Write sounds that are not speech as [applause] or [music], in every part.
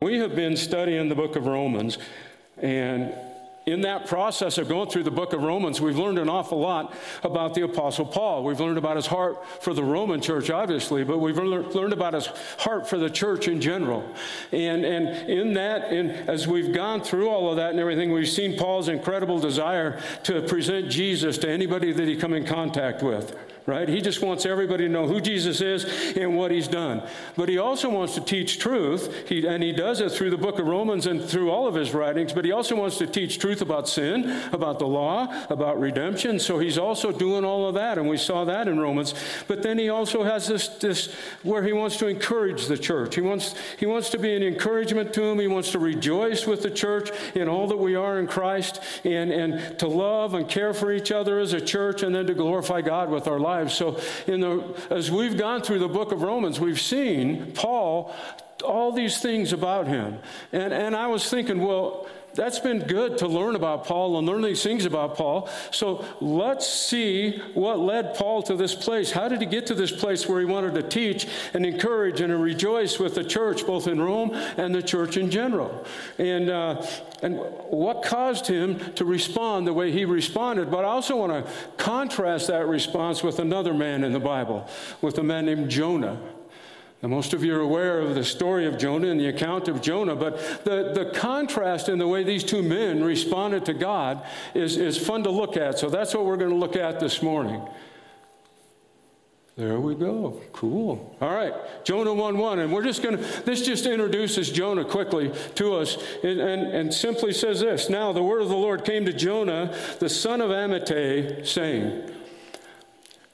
We have been studying the book of Romans, and in that process of going through the book of Romans, we've learned an awful lot about the Apostle Paul. We've learned about his heart for the Roman church, obviously, but we've learned about his heart for the church in general. And, and in that, and as we've gone through all of that and everything, we've seen Paul's incredible desire to present Jesus to anybody that he come in contact with right? He just wants everybody to know who Jesus is and what he's done. But he also wants to teach truth, he, and he does it through the book of Romans and through all of his writings, but he also wants to teach truth about sin, about the law, about redemption. So he's also doing all of that, and we saw that in Romans. But then he also has this, this where he wants to encourage the church. He wants, he wants to be an encouragement to him. He wants to rejoice with the church in all that we are in Christ and, and to love and care for each other as a church and then to glorify God with our lives lives. So, in the, as we've gone through the book of Romans, we've seen Paul, all these things about him. And, and I was thinking, well, that's been good to learn about Paul and learn these things about Paul. So let's see what led Paul to this place. How did he get to this place where he wanted to teach and encourage and rejoice with the church, both in Rome and the church in general? And, uh, and what caused him to respond the way he responded? But I also want to contrast that response with another man in the Bible, with a man named Jonah. Now, most of you are aware of the story of Jonah and the account of Jonah, but the, the contrast in the way these two men responded to God is, is fun to look at. So that's what we're going to look at this morning. There we go. Cool. All right. Jonah 1 1. And we're just going to, this just introduces Jonah quickly to us and, and, and, simply says this Now the word of the Lord came to Jonah, the son of Amittai, saying,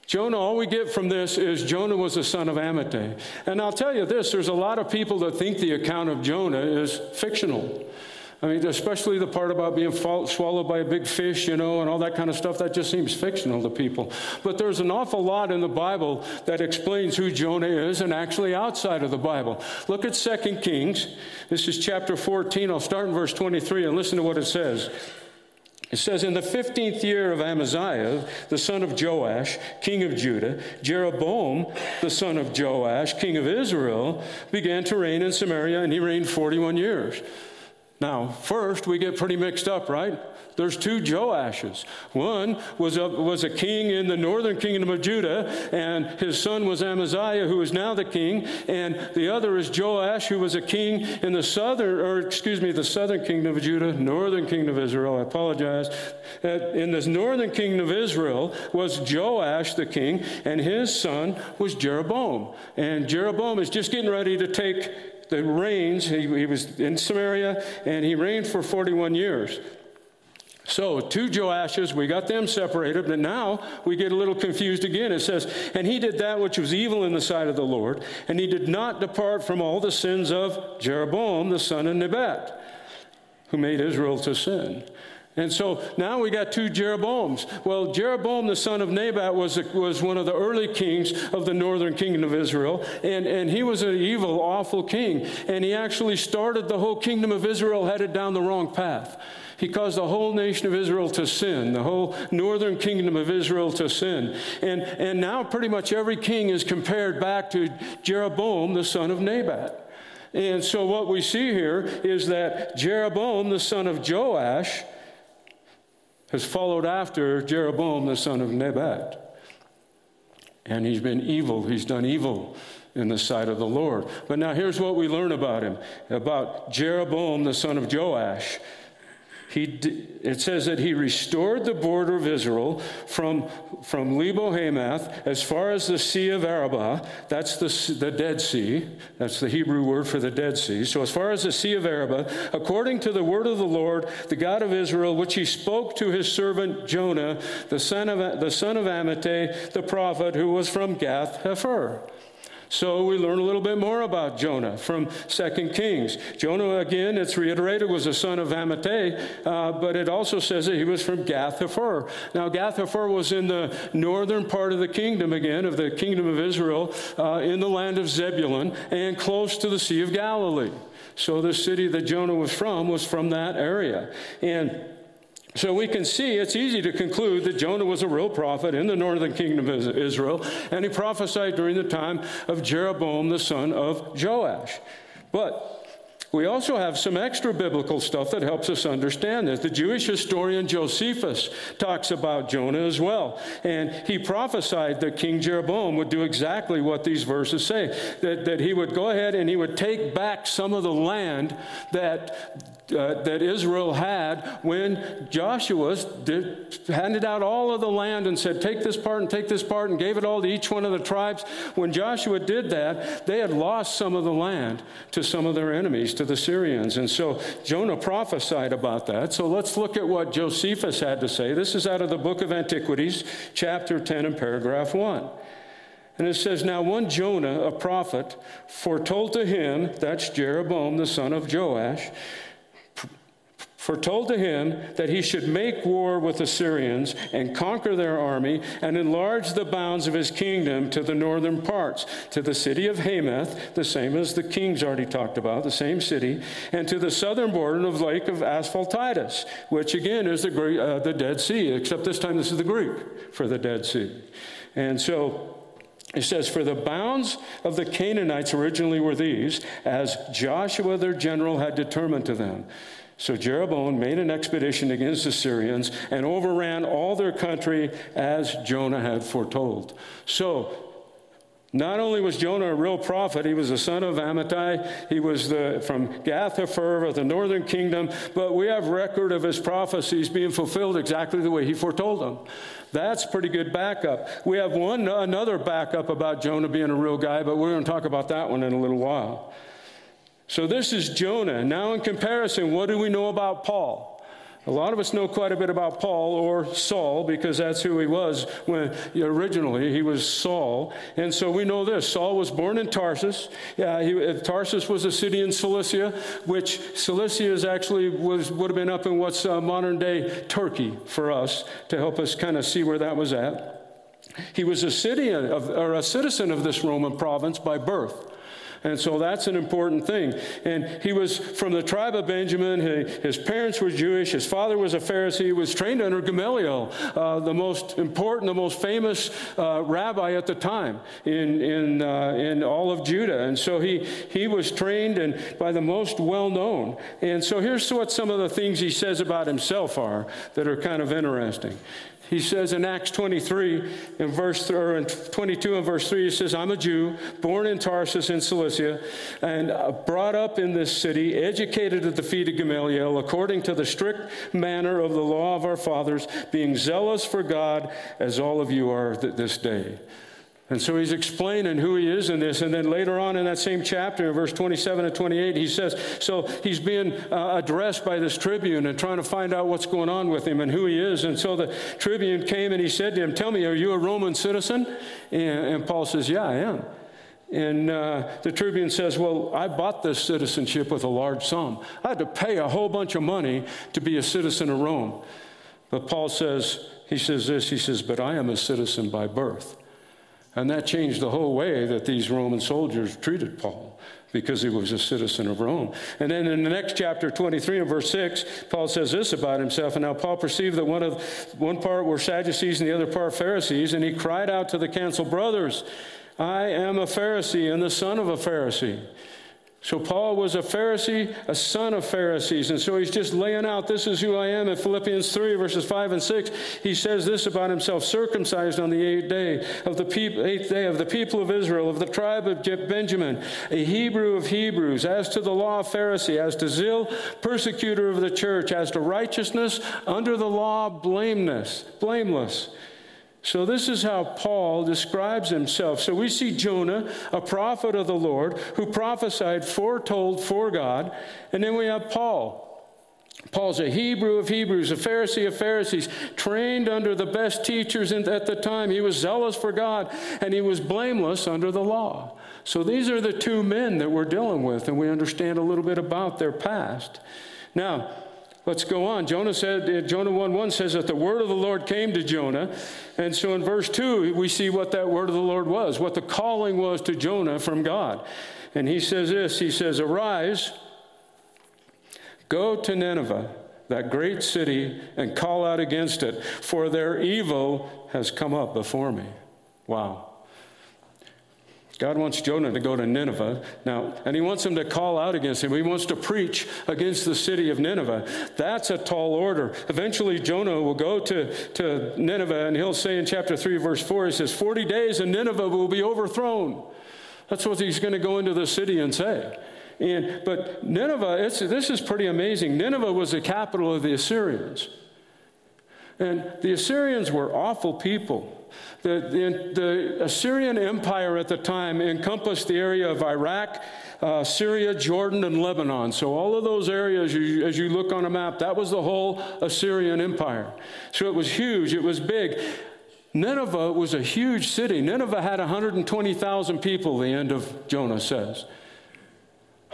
Jonah, all we get from this is Jonah was the son of Amittai. And I'll tell you this there's a lot of people that think the account of Jonah is fictional. I mean, especially the part about being swallowed by a big fish, you know, and all that kind of stuff, that just seems fictional to people. But there's an awful lot in the Bible that explains who Jonah is and actually outside of the Bible. Look at 2 Kings. This is chapter 14. I'll start in verse 23 and listen to what it says. It says, In the 15th year of Amaziah, the son of Joash, king of Judah, Jeroboam, the son of Joash, king of Israel, began to reign in Samaria, and he reigned 41 years. Now, first, we get pretty mixed up, right? There's two Joashes. One was a, was a king in the northern kingdom of Judah, and his son was Amaziah, who is now the king. And the other is Joash, who was a king in the southern, or excuse me, the southern kingdom of Judah, northern kingdom of Israel. I apologize. In this northern kingdom of Israel was Joash the king, and his son was Jeroboam. And Jeroboam is just getting ready to take the reins. He, he was in Samaria, and he reigned for 41 years. So, two Joashes, we got them separated, but now we get a little confused again. It says, And he did that which was evil in the sight of the Lord, and he did not depart from all the sins of Jeroboam, the son of Nebat, who made Israel to sin. And so now we got two Jeroboams. Well, Jeroboam, the son of Nebat, was, was one of the early kings of the northern kingdom of Israel. And, and he was an evil, awful king. And he actually started the whole kingdom of Israel headed down the wrong path. He caused the whole nation of Israel to sin, the whole northern kingdom of Israel to sin. And, and now pretty much every king is compared back to Jeroboam, the son of Nebat. And so what we see here is that Jeroboam, the son of Joash, has followed after Jeroboam, the son of Nebat. And he's been evil, he's done evil in the sight of the Lord. But now here's what we learn about him about Jeroboam, the son of Joash. He, it says that he restored the border of Israel from, from Lebo Hamath as far as the Sea of Arabah. That's the, the Dead Sea. That's the Hebrew word for the Dead Sea. So, as far as the Sea of Arabah, according to the word of the Lord, the God of Israel, which he spoke to his servant Jonah, the son of, the son of Amittai, the prophet, who was from Gath Hepher. So we learn a little bit more about Jonah from 2 Kings. Jonah, again, it's reiterated, was a son of Amittai, uh, but it also says that he was from Gath Hepher. Now, Gath Hepher was in the northern part of the kingdom, again, of the kingdom of Israel, uh, in the land of Zebulun, and close to the Sea of Galilee. So the city that Jonah was from was from that area. And so we can see it's easy to conclude that Jonah was a real prophet in the northern kingdom of Israel, and he prophesied during the time of Jeroboam the son of Joash. But we also have some extra biblical stuff that helps us understand this. The Jewish historian Josephus talks about Jonah as well. And he prophesied that King Jeroboam would do exactly what these verses say that, that he would go ahead and he would take back some of the land that uh, that Israel had when Joshua did, handed out all of the land and said, Take this part and take this part, and gave it all to each one of the tribes. When Joshua did that, they had lost some of the land to some of their enemies, to the Syrians. And so Jonah prophesied about that. So let's look at what Josephus had to say. This is out of the book of Antiquities, chapter 10, and paragraph 1. And it says, Now one Jonah, a prophet, foretold to him, that's Jeroboam, the son of Joash, foretold to him that he should make war with the Syrians and conquer their army and enlarge the bounds of his kingdom to the northern parts, to the city of Hamath, the same as the kings already talked about, the same city, and to the southern border of Lake of Asphaltitis, which again is the, uh, the Dead Sea, except this time this is the Greek for the Dead Sea. And so it says, For the bounds of the Canaanites originally were these, as Joshua their general had determined to them. So Jeroboam made an expedition against the Syrians and overran all their country as Jonah had foretold. So not only was Jonah a real prophet, he was the son of Amittai. He was the, from Gath Hepher of the northern kingdom, but we have record of his prophecies being fulfilled exactly the way he foretold them. That's pretty good backup. We have one another backup about Jonah being a real guy, but we're going to talk about that one in a little while. So this is Jonah. Now, in comparison, what do we know about Paul? A lot of us know quite a bit about Paul or Saul because that's who he was when originally he was Saul. And so we know this Saul was born in Tarsus. Yeah, he, Tarsus was a city in Cilicia, which Cilicia is actually was, would have been up in what's uh, modern day Turkey for us to help us kind of see where that was at. He was a, city of, or a citizen of this Roman province by birth. And so that's an important thing. And he was from the tribe of Benjamin. his parents were Jewish. His father was a Pharisee. He was trained under Gamaliel, uh, the most important, the most famous uh, rabbi at the time in, in, uh, in all of Judah. And so he, he was trained and by the most well known. And so here's what some of the things he says about himself are that are kind of interesting. He says in Acts 23, in verse or in 22 and verse 3, he says, "I'm a Jew, born in Tarsus in Cilicia, and uh, brought up in this city, educated at the feet of Gamaliel, according to the strict manner of the law of our fathers, being zealous for God, as all of you are this day." And so he's explaining who he is in this. And then later on in that same chapter, in verse 27 and 28, he says, So he's being uh, addressed by this tribune and trying to find out what's going on with him and who he is. And so the tribune came and he said to him, Tell me, are you a Roman citizen? And, and Paul says, Yeah, I am. And uh, the tribune says, Well, I bought this citizenship with a large sum. I had to pay a whole bunch of money to be a citizen of Rome. But Paul says, He says this, he says, But I am a citizen by birth. And that changed the whole way that these Roman soldiers treated Paul because he was a citizen of Rome. And then in the next chapter 23 and verse 6, Paul says this about himself. And now Paul perceived that one of one part were Sadducees and the other part Pharisees, and he cried out to the council, Brothers, I am a Pharisee and the son of a Pharisee. So Paul was a Pharisee, a son of Pharisees. And so he's just laying out, this is who I am. In Philippians 3, verses 5 and 6, he says this about himself circumcised on the eighth day of the people, eighth day of the people of Israel, of the tribe of Benjamin, a Hebrew of Hebrews, as to the law of Pharisee, as to zeal, persecutor of the church, as to righteousness, under the law, blameless, blameless. So, this is how Paul describes himself. So, we see Jonah, a prophet of the Lord, who prophesied, foretold for God. And then we have Paul. Paul's a Hebrew of Hebrews, a Pharisee of Pharisees, trained under the best teachers at the time. He was zealous for God, and he was blameless under the law. So, these are the two men that we're dealing with, and we understand a little bit about their past. Now, Let's go on. Jonah said, uh, Jonah 1 1 says that the word of the Lord came to Jonah. And so in verse 2, we see what that word of the Lord was, what the calling was to Jonah from God. And he says this He says, Arise, go to Nineveh, that great city, and call out against it, for their evil has come up before me. Wow. God wants Jonah to go to Nineveh now, and he wants him to call out against him. He wants to preach against the city of Nineveh. That's a tall order. Eventually, Jonah will go to, to Nineveh, and he'll say in chapter 3, verse 4, he says, 40 days and Nineveh will be overthrown. That's what he's going to go into the city and say. And, but Nineveh, this is pretty amazing. Nineveh was the capital of the Assyrians. And the Assyrians were awful people. The, the, the, Assyrian Empire at the time encompassed the area of Iraq, uh, Syria, Jordan, and Lebanon. So, all of those areas, you, as you look on a map, that was the whole Assyrian Empire. So, it was huge, it was big. Nineveh was a huge city. Nineveh had 120,000 people, the end of Jonah says.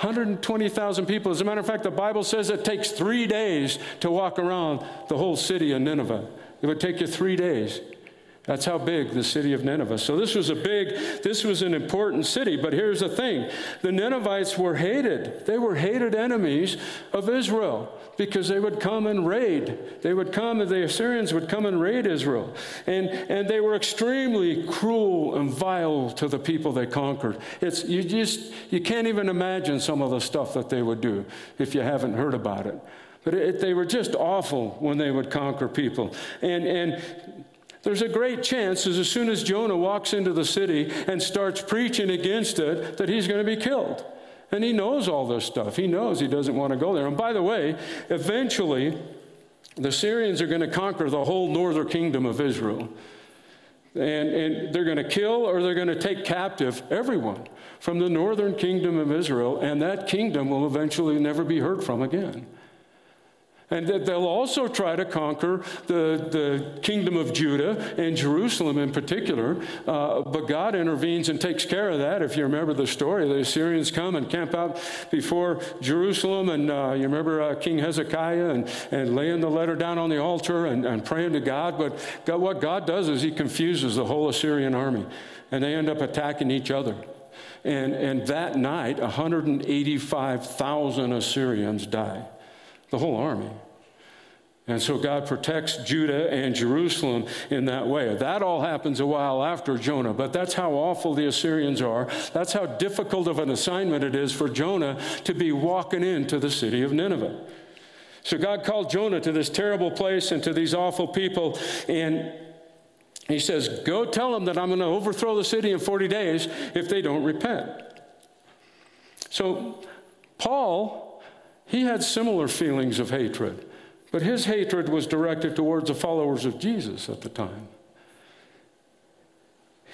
120,000 people. As a matter of fact, the Bible says it takes three days to walk around the whole city of Nineveh. It would take you three days. That's how big the city of Nineveh. So this was a big, this was an important city. But here's the thing the Ninevites were hated. They were hated enemies of Israel because they would come and raid. They would come, and the Assyrians would come and raid Israel. And, and they were extremely cruel and vile to the people they conquered. It's, you just, you can't even imagine some of the stuff that they would do if you haven't heard about it. But it, they were just awful when they would conquer people. And, and there's a great chance as soon as Jonah walks into the city and starts preaching against it that he's going to be killed. And he knows all this stuff. He knows he doesn't want to go there. And by the way, eventually, the Syrians are going to conquer the whole northern kingdom of Israel. And, and they're going to kill or they're going to take captive everyone from the northern kingdom of Israel, and that kingdom will eventually never be heard from again. And that they'll also try to conquer the, the kingdom of Judah and Jerusalem in particular. Uh, but God intervenes and takes care of that. If you remember the story, the Assyrians come and camp out before Jerusalem. And uh, you remember uh, King Hezekiah and, and laying the letter down on the altar and, and praying to God. But God, what God does is he confuses the whole Assyrian army. And they end up attacking each other. And, and that night, 185,000 Assyrians die the whole army. And so God protects Judah and Jerusalem in that way. That all happens a while after Jonah, but that's how awful the Assyrians are. That's how difficult of an assignment it is for Jonah to be walking into the city of Nineveh. So God called Jonah to this terrible place and to these awful people, and he says, Go tell them that I'm going to overthrow the city in 40 days if they don't repent. So Paul he had similar feelings of hatred, but his hatred was directed towards the followers of Jesus at the time.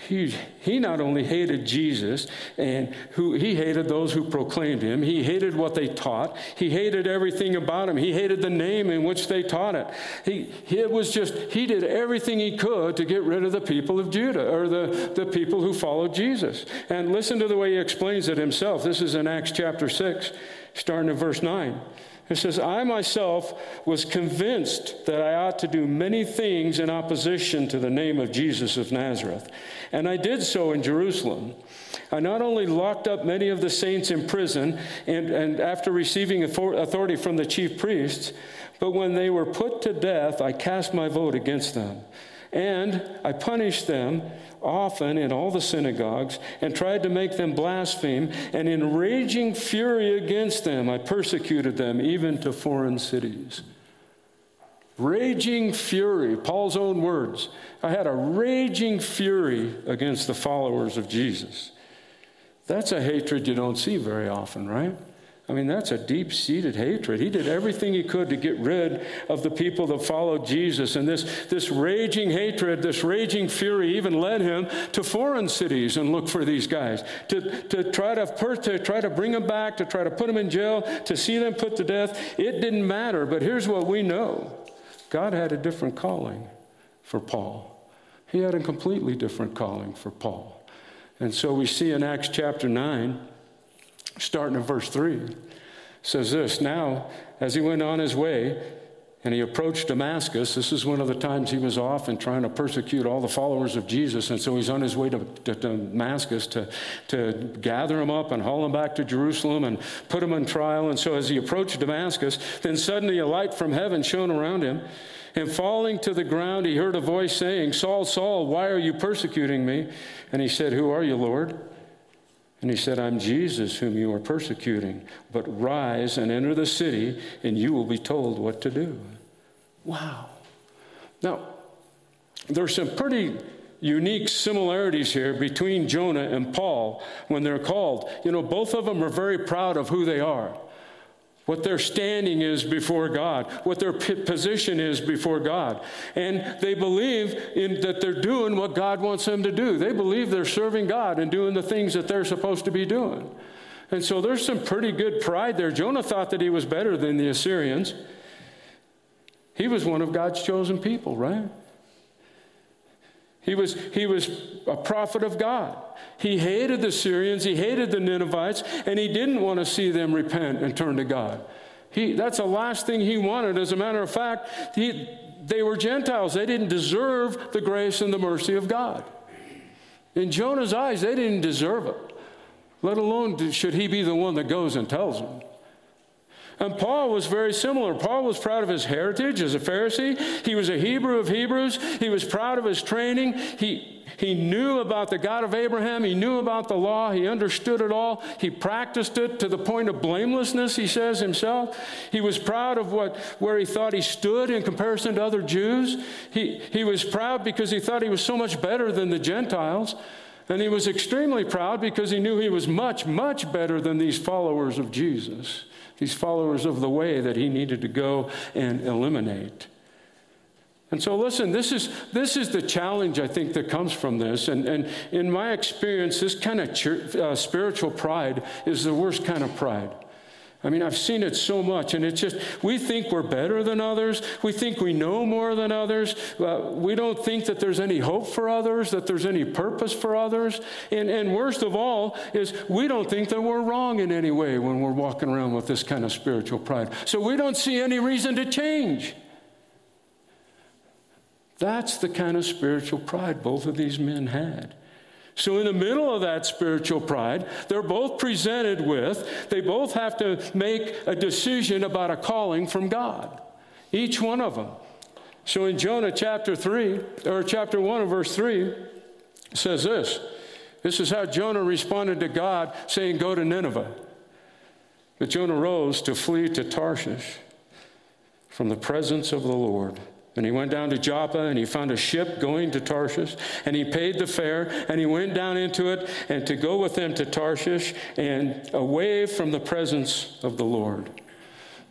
He, he not only hated Jesus and who he hated those who proclaimed him, he hated what they taught, he hated everything about him, he hated the name in which they taught it. He, it was just he did everything he could to get rid of the people of Judah or the, the people who followed Jesus. And listen to the way he explains it himself. This is in Acts chapter 6 starting in verse 9. It says, I myself was convinced that I ought to do many things in opposition to the name of Jesus of Nazareth. And I did so in Jerusalem. I not only locked up many of the saints in prison, and, and after receiving authority from the chief priests, but when they were put to death, I cast my vote against them. And I punished them often in all the synagogues and tried to make them blaspheme. And in raging fury against them, I persecuted them even to foreign cities. Raging fury, Paul's own words. I had a raging fury against the followers of Jesus. That's a hatred you don't see very often, right? I mean, that's a deep seated hatred. He did everything he could to get rid of the people that followed Jesus. And this, this raging hatred, this raging fury even led him to foreign cities and look for these guys, to, to, try to, to try to bring them back, to try to put them in jail, to see them put to death. It didn't matter. But here's what we know God had a different calling for Paul, he had a completely different calling for Paul. And so we see in Acts chapter 9, starting in verse 3, says this Now, as he went on his way, and he approached Damascus. This is one of the times he was off and trying to persecute all the followers of Jesus. And so he's on his way to, to, Damascus to, to gather them up and haul them back to Jerusalem and put them on trial. And so as he approached Damascus, then suddenly a light from heaven shone around him. And falling to the ground, he heard a voice saying, Saul, Saul, why are you persecuting me? And he said, Who are you, Lord? And he said, I'm Jesus whom you are persecuting, but rise and enter the city, and you will be told what to do. Wow. Now, there's some pretty unique similarities here between Jonah and Paul when they're called. You know, both of them are very proud of who they are what their standing is before God, what their position is before God. And they believe in that they're doing what God wants them to do. They believe they're serving God and doing the things that they're supposed to be doing. And so there's some pretty good pride there. Jonah thought that he was better than the Assyrians. He was one of God's chosen people, right? He was, he was a prophet of God. He hated the Syrians, he hated the Ninevites, and he didn't want to see them repent and turn to God. He, that's the last thing he wanted. As a matter of fact, he, they were Gentiles. They didn't deserve the grace and the mercy of God. In Jonah's eyes, they didn't deserve it, let alone should he be the one that goes and tells them. And Paul was very similar. Paul was proud of his heritage as a Pharisee. He was a Hebrew of Hebrews. He was proud of his training. He, he knew about the God of Abraham. He knew about the law. He understood it all. He practiced it to the point of blamelessness, he says himself. He was proud of what, where he thought he stood in comparison to other Jews. He, he was proud because he thought he was so much better than the Gentiles. And he was extremely proud because he knew he was much, much better than these followers of Jesus these followers of the way that he needed to go and eliminate. And so, listen, this is, this is the challenge I think that comes from this. And, and in my experience, this kind of church, uh, spiritual pride is the worst kind of pride. I mean, I've seen it so much, and it's just, we think we're better than others. We think we know more than others. Uh, we don't think that there's any hope for others, that there's any purpose for others. And, and worst of all is we don't think that we're wrong in any way when we're walking around with this kind of spiritual pride. So we don't see any reason to change. That's the kind of spiritual pride both of these men had. So, in the middle of that spiritual pride, they're both presented with, they both have to make a decision about a calling from God. Each one of them. So, in Jonah chapter 3, or chapter 1 verse 3, says this This is how Jonah responded to God, saying, Go to Nineveh. But Jonah rose to flee to Tarshish from the presence of the Lord. And he went down to Joppa and he found a ship going to Tarshish and he paid the fare and he went down into it and to go with them to Tarshish and away from the presence of the Lord.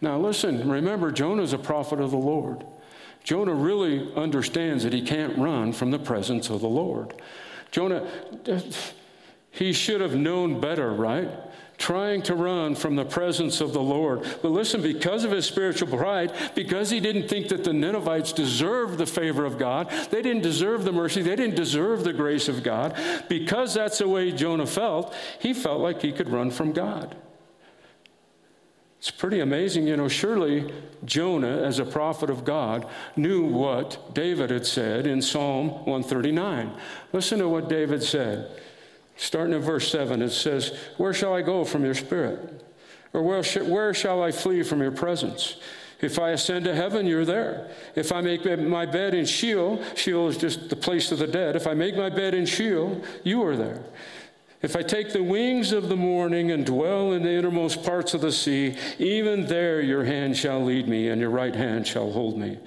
Now listen, remember Jonah's a prophet of the Lord. Jonah really understands that he can't run from the presence of the Lord. Jonah, he should have known better, right? Trying to run from the presence of the Lord. But listen, because of his spiritual pride, because he didn't think that the Ninevites deserved the favor of God, they didn't deserve the mercy, they didn't deserve the grace of God, because that's the way Jonah felt, he felt like he could run from God. It's pretty amazing, you know. Surely Jonah, as a prophet of God, knew what David had said in Psalm 139. Listen to what David said. Starting in verse 7, it says, Where shall I go from your spirit? Or where, sh- where shall I flee from your presence? If I ascend to heaven, you're there. If I make my bed in Sheol, Sheol is just the place of the dead. If I make my bed in Sheol, you are there. If I take the wings of the morning and dwell in the innermost parts of the sea, even there your hand shall lead me, and your right hand shall hold me.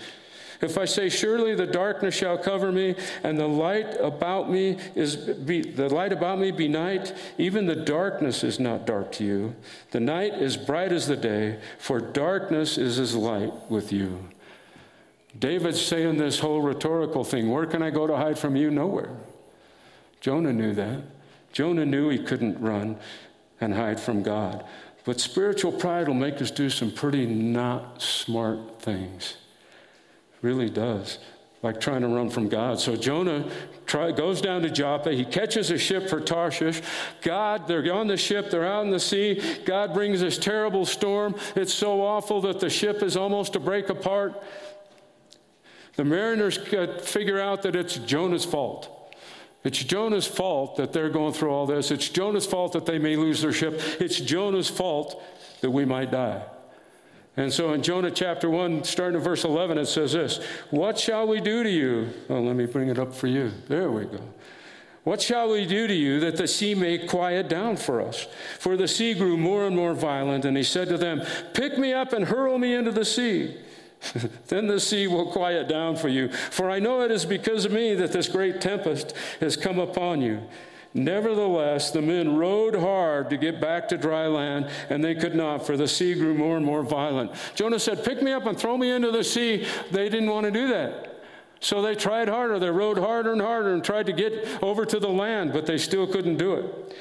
If I say, Surely the darkness shall cover me, and the light about me is be, the light about me be night, even the darkness is not dark to you. The night is bright as the day, for darkness is as light with you. David's saying this whole rhetorical thing where can I go to hide from you? Nowhere. Jonah knew that. Jonah knew he couldn't run and hide from God. But spiritual pride will make us do some pretty not smart things really does. Like trying to run from God. So Jonah try, goes down to Joppa. He catches a ship for Tarshish. God, they're on the ship, they're out in the sea. God brings this terrible storm. It's so awful that the ship is almost to break apart. The mariners figure out that it's Jonah's fault. It's Jonah's fault that they're going through all this. It's Jonah's fault that they may lose their ship. It's Jonah's fault that we might die. And so in Jonah chapter 1, starting at verse 11, it says this What shall we do to you? Oh, let me bring it up for you. There we go. What shall we do to you that the sea may quiet down for us? For the sea grew more and more violent, and he said to them, Pick me up and hurl me into the sea. [laughs] then the sea will quiet down for you. For I know it is because of me that this great tempest has come upon you. Nevertheless, the men rowed hard to get back to dry land, and they could not, for the sea grew more and more violent. Jonah said, Pick me up and throw me into the sea. They didn't want to do that. So they tried harder. They rowed harder and harder and tried to get over to the land, but they still couldn't do it.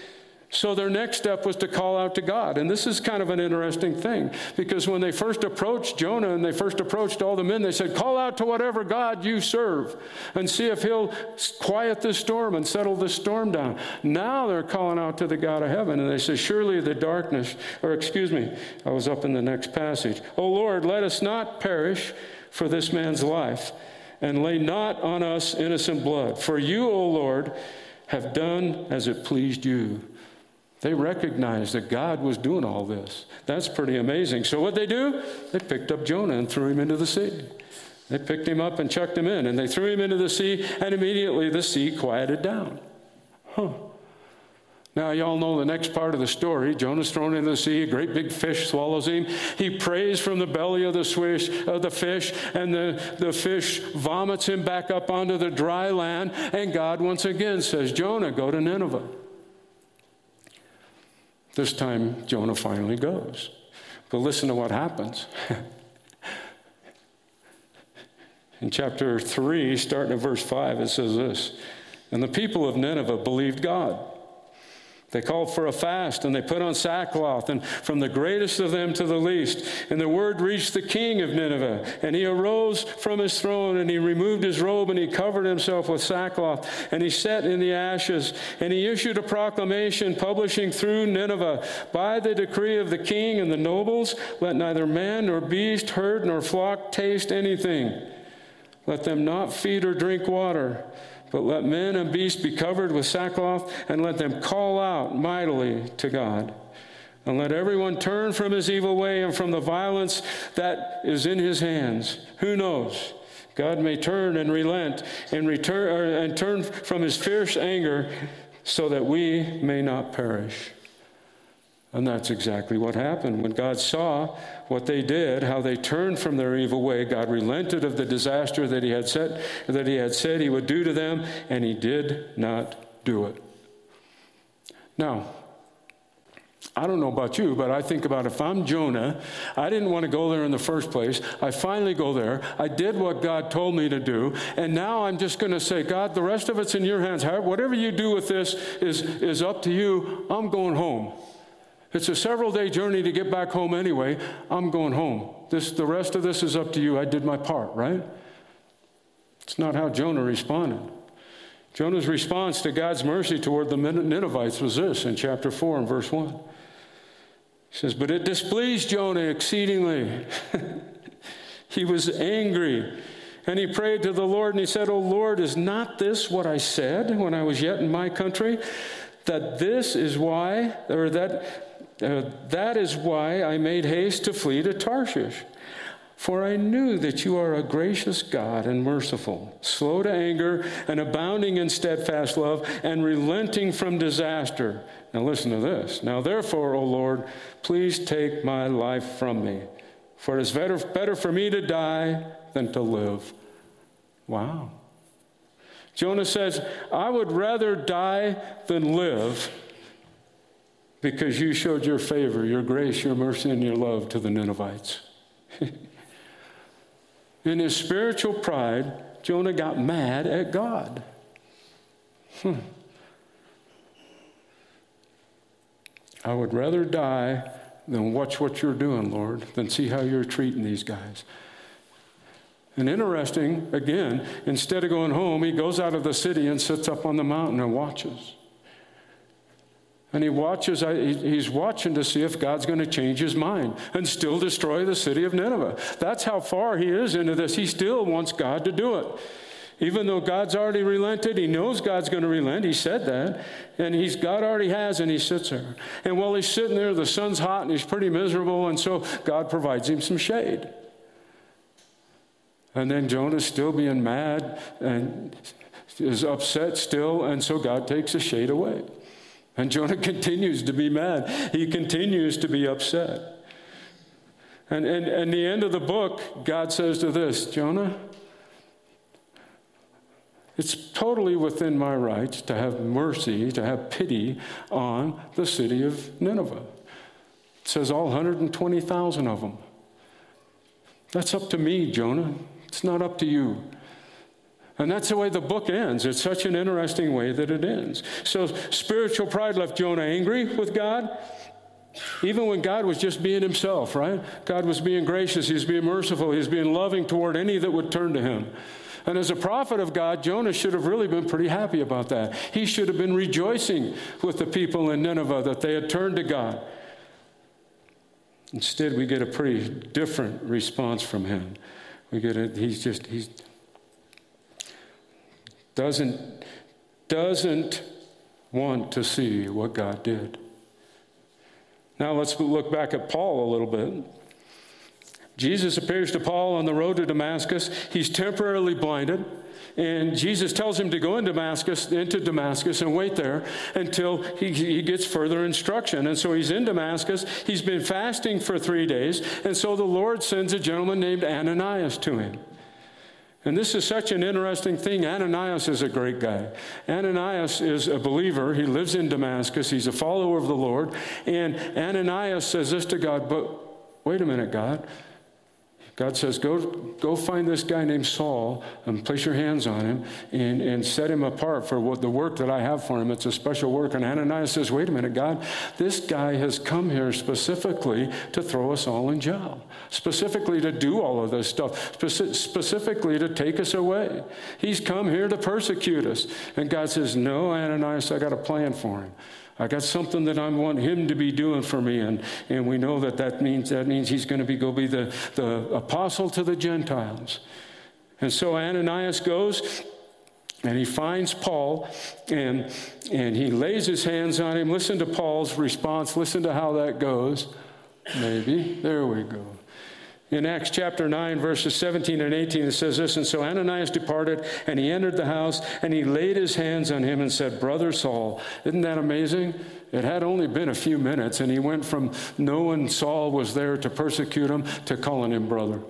So their next step was to call out to God. And this is kind of an interesting thing because when they first approached Jonah and they first approached all the men, they said, Call out to whatever God you serve and see if he'll quiet this storm and settle this storm down. Now they're calling out to the God of heaven and they say, Surely the darkness, or excuse me, I was up in the next passage. Oh Lord, let us not perish for this man's life and lay not on us innocent blood. For you, O Lord, have done as it pleased you. They recognized that God was doing all this. That's pretty amazing. So, what they do? They picked up Jonah and threw him into the sea. They picked him up and chucked him in, and they threw him into the sea, and immediately the sea quieted down. Huh. Now, y'all know the next part of the story. Jonah's thrown into the sea, a great big fish swallows him. He prays from the belly of the, swish, of the fish, and the, the fish vomits him back up onto the dry land. And God once again says, Jonah, go to Nineveh. This time, Jonah finally goes. But listen to what happens. [laughs] in chapter 3, starting at verse 5, it says this And the people of Nineveh believed God they called for a fast and they put on sackcloth, and from the greatest of them to the least. And the word reached the king of Nineveh, and he arose from his throne, and he removed his robe, and he covered himself with sackcloth, and he sat in the ashes. And he issued a proclamation publishing through Nineveh By the decree of the king and the nobles, let neither man nor beast, herd nor flock taste anything. Let them not feed or drink water but let men and beasts be covered with sackcloth, and let them call out mightily to God. And let everyone turn from his evil way and from the violence that is in his hands. Who knows? God may turn and relent and return and turn from his fierce anger so that we may not perish. And that's exactly what happened. When God saw what they did, how they turned from their evil way, God relented of the disaster that he had set, that he had said he would do to them, and he did not do it. Now, I don't know about you, but I think about if I'm Jonah, I didn't want to go there in the first place. I finally go there. I did what God told me to do. And now I'm just going to say, God, the rest of it's in your hands. Whatever you do with this is, is up to you. I'm going home. It's a several day journey to get back home anyway. I'm going home. This, the rest of this is up to you. I did my part, right? It's not how Jonah responded. Jonah's response to God's mercy toward the Ninevites was this in chapter 4 and verse 1. He says, But it displeased Jonah exceedingly. [laughs] he was angry. And he prayed to the Lord and he said, Oh Lord, is not this what I said when I was yet in my country? That this is why, or that uh, that is why I made haste to flee to Tarshish. For I knew that you are a gracious God and merciful, slow to anger and abounding in steadfast love and relenting from disaster. Now listen to this. Now therefore, O Lord, please take my life from me. For it is better, better for me to die than to live. Wow. Jonah says, I would rather die than live because you showed your favor, your grace, your mercy, and your love to the Ninevites. [laughs] In his spiritual pride, Jonah got mad at God. Hmm. I would rather die than watch what you're doing, Lord, than see how you're treating these guys. And interesting, again, instead of going home, he goes out of the city and sits up on the mountain and watches. And he watches, uh, he's watching to see if God's going to change his mind and still destroy the city of Nineveh. That's how far he is into this. He still wants God to do it. Even though God's already relented, he knows God's going to relent. He said that. And he's God already has, and he sits there. And while he's sitting there, the sun's hot and he's pretty miserable, and so God provides him some shade. And then Jonah's still being mad and is upset still, and so God takes the shade away. And Jonah continues to be mad. He continues to be upset. And, and, and the end of the book, God says to this Jonah, it's totally within my rights to have mercy, to have pity on the city of Nineveh. It says all 120,000 of them. That's up to me, Jonah. It's not up to you. And that's the way the book ends. It's such an interesting way that it ends. So, spiritual pride left Jonah angry with God, even when God was just being himself, right? God was being gracious, he was being merciful, he was being loving toward any that would turn to him. And as a prophet of God, Jonah should have really been pretty happy about that. He should have been rejoicing with the people in Nineveh that they had turned to God. Instead, we get a pretty different response from him. We get a, he's just, he's doesn't, doesn't want to see what God did. Now let's look back at Paul a little bit. Jesus appears to Paul on the road to Damascus. He's temporarily blinded. And Jesus tells him to go in Damascus, into Damascus and wait there until he, he gets further instruction. And so he's in Damascus. He's been fasting for three days. And so the Lord sends a gentleman named Ananias to him. And this is such an interesting thing. Ananias is a great guy. Ananias is a believer. He lives in Damascus. He's a follower of the Lord. And Ananias says this to God, but wait a minute, God. God says, go, go find this guy named Saul and place your hands on him and, and set him apart for what the work that I have for him. It's a special work. And Ananias says, wait a minute, God, this guy has come here specifically to throw us all in jail, specifically to do all of this stuff, speci- specifically to take us away. He's come here to persecute us. And God says, no, Ananias, I got a plan for him. I got something that I want him to be doing for me. And, and we know that that means, that means he's going to be, go be the, the apostle to the Gentiles. And so Ananias goes and he finds Paul and, and he lays his hands on him. Listen to Paul's response. Listen to how that goes. Maybe. There we go. In Acts chapter 9, verses 17 and 18, it says this And so Ananias departed, and he entered the house, and he laid his hands on him and said, Brother Saul. Isn't that amazing? It had only been a few minutes, and he went from knowing Saul was there to persecute him to calling him brother.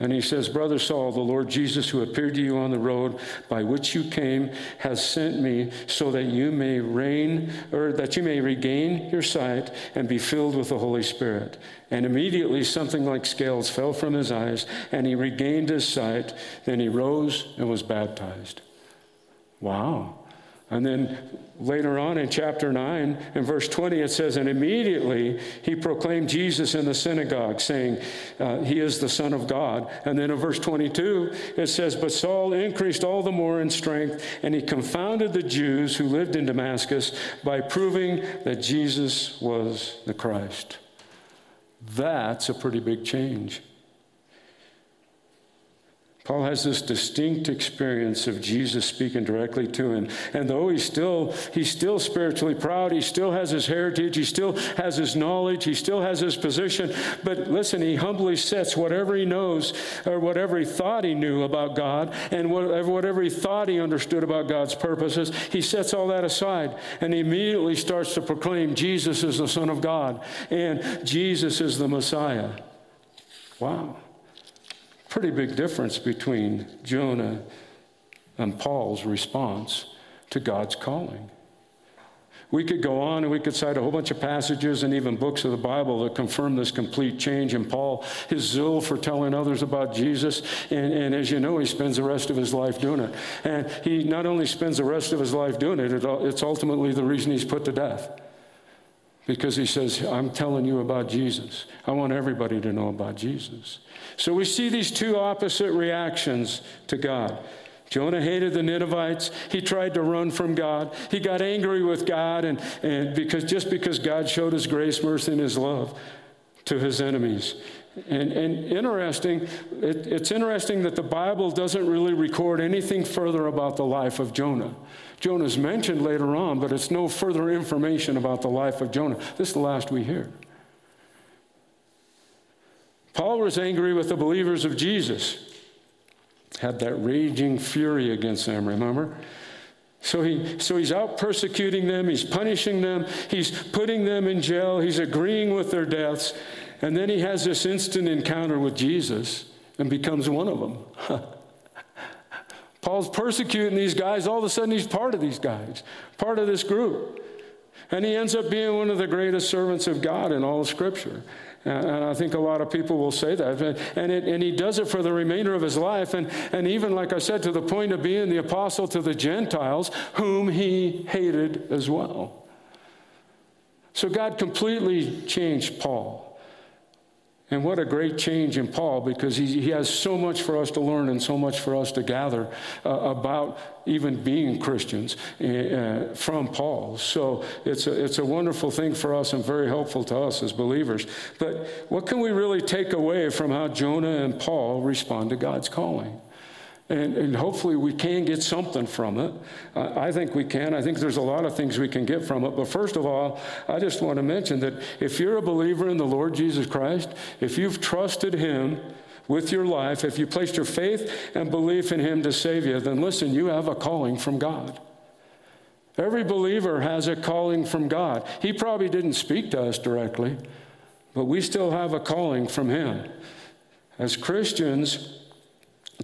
And he says, Brother Saul, the Lord Jesus, who appeared to you on the road by which you came, has sent me so that you may reign, or that you may regain your sight and be filled with the Holy Spirit. And immediately something like scales fell from his eyes, and he regained his sight. Then he rose and was baptized. Wow. And then later on in chapter 9, in verse 20, it says, And immediately he proclaimed Jesus in the synagogue, saying, uh, He is the Son of God. And then in verse 22, it says, But Saul increased all the more in strength, and he confounded the Jews who lived in Damascus by proving that Jesus was the Christ. That's a pretty big change. Paul has this distinct experience of Jesus speaking directly to him. And though he's still, he's still spiritually proud, he still has his heritage, he still has his knowledge, he still has his position. But listen, he humbly sets whatever he knows or whatever he thought he knew about God and whatever, whatever he thought he understood about God's purposes, he sets all that aside and he immediately starts to proclaim Jesus is the Son of God and Jesus is the Messiah. Wow pretty big difference between Jonah and Paul's response to God's calling. We could go on and we could cite a whole bunch of passages and even books of the Bible that confirm this complete change in Paul, his zeal for telling others about Jesus. And, and, as you know, he spends the rest of his life doing it. And he not only spends the rest of his life doing it, it's ultimately the reason he's put to death because he says, I'm telling you about Jesus. I want everybody to know about Jesus. So we see these two opposite reactions to God. Jonah hated the Ninevites. He tried to run from God. He got angry with God, and, and because just because God showed his grace, mercy, and his love to his enemies. And, and interesting, it, it's interesting that the Bible doesn't really record anything further about the life of Jonah. Jonah is mentioned later on, but it's no further information about the life of Jonah. This is the last we hear. Paul was angry with the believers of Jesus. had that raging fury against them, remember? So, he, so he's out persecuting them, he's punishing them, he's putting them in jail, he's agreeing with their deaths, and then he has this instant encounter with Jesus and becomes one of them. [laughs] Paul's persecuting these guys, all of a sudden he's part of these guys, part of this group. And he ends up being one of the greatest servants of God in all of Scripture. And I think a lot of people will say that. And, it, and he does it for the remainder of his life. And, and even, like I said, to the point of being the apostle to the Gentiles, whom he hated as well. So God completely changed Paul. And what a great change in Paul because he, he has so much for us to learn and so much for us to gather uh, about even being Christians uh, from Paul. So it's a, it's a wonderful thing for us and very helpful to us as believers. But what can we really take away from how Jonah and Paul respond to God's calling? And, and, hopefully we can get something from it. I think we can. I think there's a lot of things we can get from it. But first of all, I just want to mention that if you're a believer in the Lord Jesus Christ, if you've trusted Him with your life, if you placed your faith and belief in Him to save you, then listen, you have a calling from God. Every believer has a calling from God. He probably didn't speak to us directly, but we still have a calling from Him. As Christians,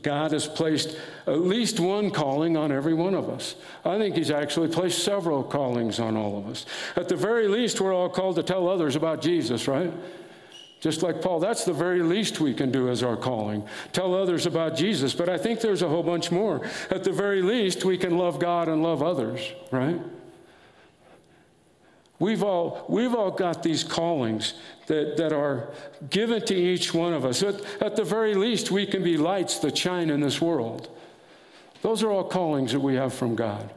God has placed at least one calling on every one of us. I think He's actually placed several callings on all of us. At the very least, we're all called to tell others about Jesus, right? Just like Paul, that's the very least we can do as our calling. Tell others about Jesus. But I think there's a whole bunch more. At the very least, we can love God and love others, right? We've all, we've all got these callings that, that are given to each one of us. At, at the very least, we can be lights that shine in this world. Those are all callings that we have from God.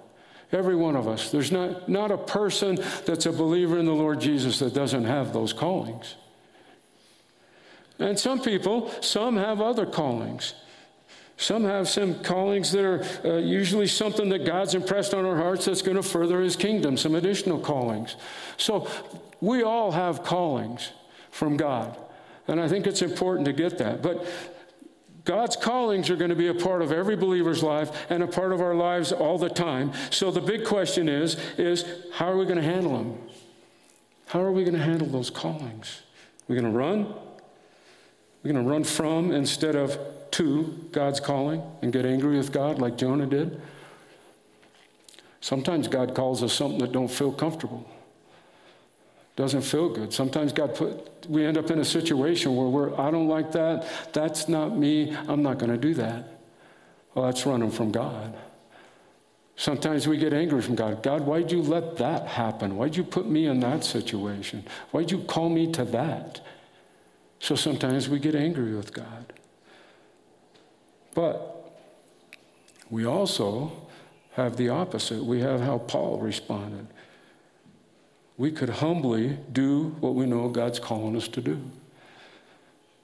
Every one of us. There's not, not a person that's a believer in the Lord Jesus that doesn't have those callings. And some people, some have other callings. Some have some callings that are uh, usually something that God's impressed on our hearts that's going to further His kingdom, some additional callings. So we all have callings from God. And I think it's important to get that. But God's callings are going to be a part of every believer's life and a part of our lives all the time. So the big question is, is how are we going to handle them? How are we going to handle those callings? Are We're going to run? We're going to run from instead of to God's calling and get angry with God like Jonah did. Sometimes God calls us something that don't feel comfortable. Doesn't feel good. Sometimes God put we end up in a situation where we're I don't like that. That's not me. I'm not going to do that. Well, that's running from God. Sometimes we get angry from God. God, why'd you let that happen? Why'd you put me in that situation? Why'd you call me to that? So sometimes we get angry with God. But we also have the opposite. We have how Paul responded. We could humbly do what we know God's calling us to do.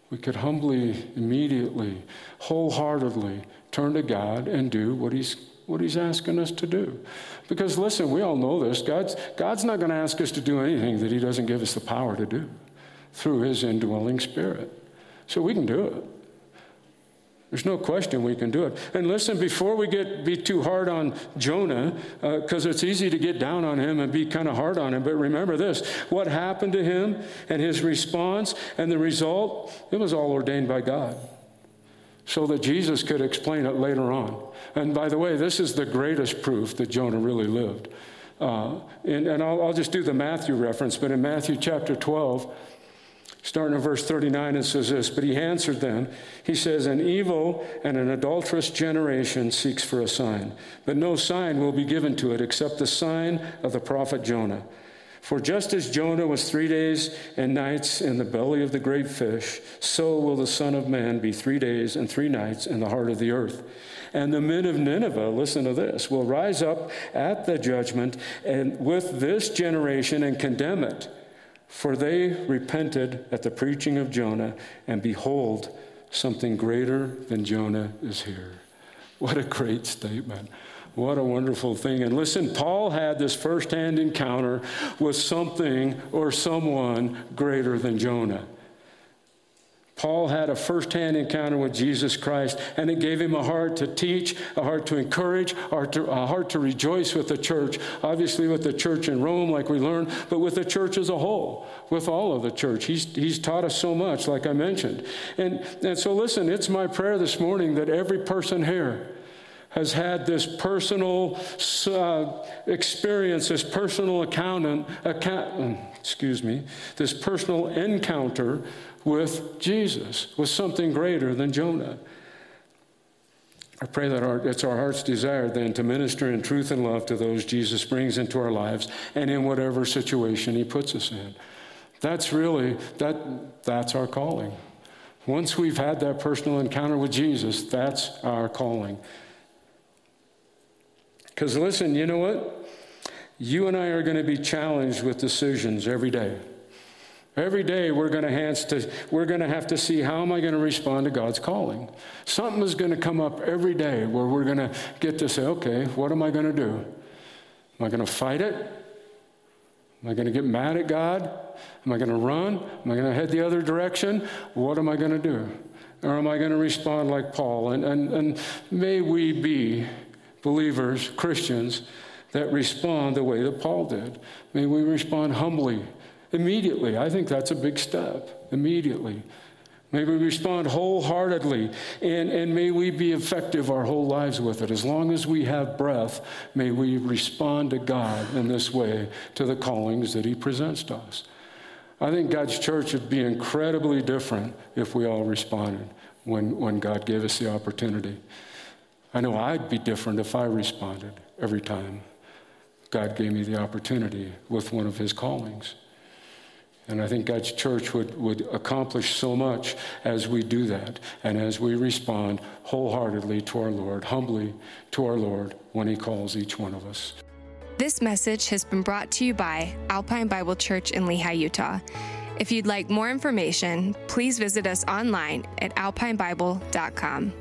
We could humbly, immediately, wholeheartedly turn to God and do what He's what he's asking us to do. Because listen, we all know this. God's, God's not going to ask us to do anything that he doesn't give us the power to do through his indwelling spirit. So we can do it. There's no question we can do it. And listen, before we get be too hard on Jonah, because uh, it's easy to get down on him and be kind of hard on him. But remember this: what happened to him and his response and the result, it was all ordained by God, so that Jesus could explain it later on. And by the way, this is the greatest proof that Jonah really lived. Uh, and, and I'll, I'll just do the Matthew reference, but in Matthew chapter 12. Starting in verse 39, it says this But he answered them, He says, An evil and an adulterous generation seeks for a sign, but no sign will be given to it except the sign of the prophet Jonah. For just as Jonah was three days and nights in the belly of the great fish, so will the Son of Man be three days and three nights in the heart of the earth. And the men of Nineveh, listen to this, will rise up at the judgment and with this generation and condemn it for they repented at the preaching of Jonah, and behold, something greater than Jonah is here. What a great statement. What a wonderful thing. And listen, Paul had this firsthand encounter with something or someone greater than Jonah. Paul had a firsthand encounter with Jesus Christ, and it gave him a heart to teach, a heart to encourage, a heart to rejoice with the church. Obviously, with the church in Rome, like we learned, but with the church as a whole, with all of the church. He's, he's taught us so much, like I mentioned. And, and so, listen, it's my prayer this morning that every person here, has had this personal uh, experience, this personal account, account, excuse me, this personal encounter with Jesus, with something greater than Jonah. I pray that our, it's our heart's desire then to minister in truth and love to those Jesus brings into our lives and in whatever situation he puts us in. That's really, that, that's our calling. Once we've had that personal encounter with Jesus, that's our calling. Because listen, you know what? You and I are going to be challenged with decisions every day. Every day we're going to have to we're going to have to see how am I going to respond to God's calling. Something is going to come up every day where we're going to get to say, okay, what am I going to do? Am I going to fight it? Am I going to get mad at God? Am I going to run? Am I going to head the other direction? What am I going to do? Or am I going to respond like Paul? And, and, and may we be believers, Christians, that respond the way that Paul did. May we respond humbly Immediately. I think that's a big step. Immediately. May we respond wholeheartedly, and, and may we be effective our whole lives with it. As long as we have breath, may we respond to God in this way to the callings that He presents to us. I think God's church would be incredibly different if we all responded when, when God gave us the opportunity. I know I'd be different if I responded every time God gave me the opportunity with one of His callings. And I think God's church would, would accomplish so much as we do that and as we respond wholeheartedly to our Lord, humbly to our Lord when He calls each one of us. This message has been brought to you by Alpine Bible Church in Lehi, Utah. If you'd like more information, please visit us online at alpinebible.com.